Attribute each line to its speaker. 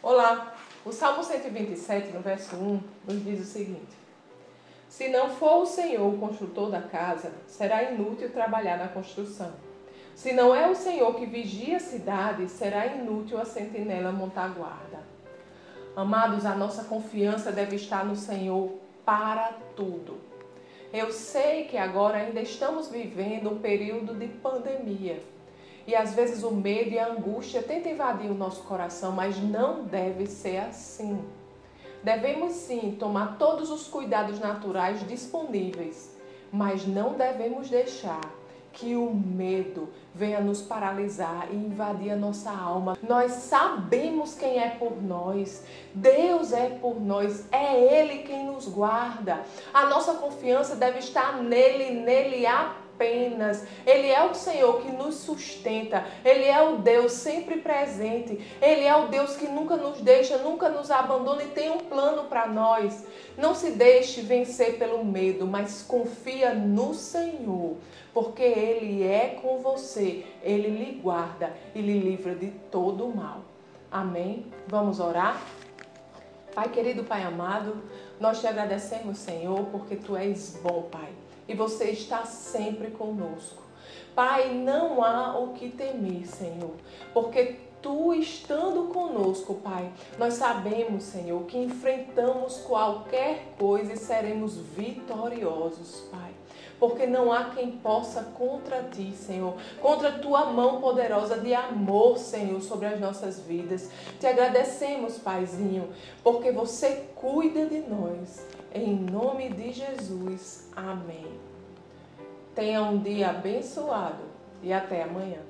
Speaker 1: Olá, o Salmo 127, no verso 1, nos diz o seguinte: Se não for o Senhor o construtor da casa, será inútil trabalhar na construção. Se não é o Senhor que vigia a cidade, será inútil a sentinela montar guarda. Amados, a nossa confiança deve estar no Senhor para tudo. Eu sei que agora ainda estamos vivendo um período de pandemia. E às vezes o medo e a angústia tentam invadir o nosso coração, mas não deve ser assim. Devemos sim tomar todos os cuidados naturais disponíveis, mas não devemos deixar que o medo venha nos paralisar e invadir a nossa alma. Nós sabemos quem é por nós. Deus é por nós. É Ele quem nos guarda. A nossa confiança deve estar nele, nele apenas Ele é o Senhor que nos sustenta. Ele é o Deus sempre presente. Ele é o Deus que nunca nos deixa, nunca nos abandona e tem um plano para nós. Não se deixe vencer pelo medo, mas confia no Senhor, porque Ele é com você. Ele lhe guarda e lhe livra de todo o mal. Amém? Vamos orar? Pai querido, Pai amado, nós te agradecemos, Senhor, porque tu és bom, Pai e você está sempre conosco. Pai, não há o que temer, Senhor, porque tu estando conosco, Pai, nós sabemos, Senhor, que enfrentamos qualquer coisa e seremos vitoriosos, Pai. Porque não há quem possa contra ti, Senhor, contra tua mão poderosa de amor, Senhor, sobre as nossas vidas. Te agradecemos, Paizinho, porque você cuida de nós. Em nome de Jesus. Amém. Tenha um dia abençoado e até amanhã.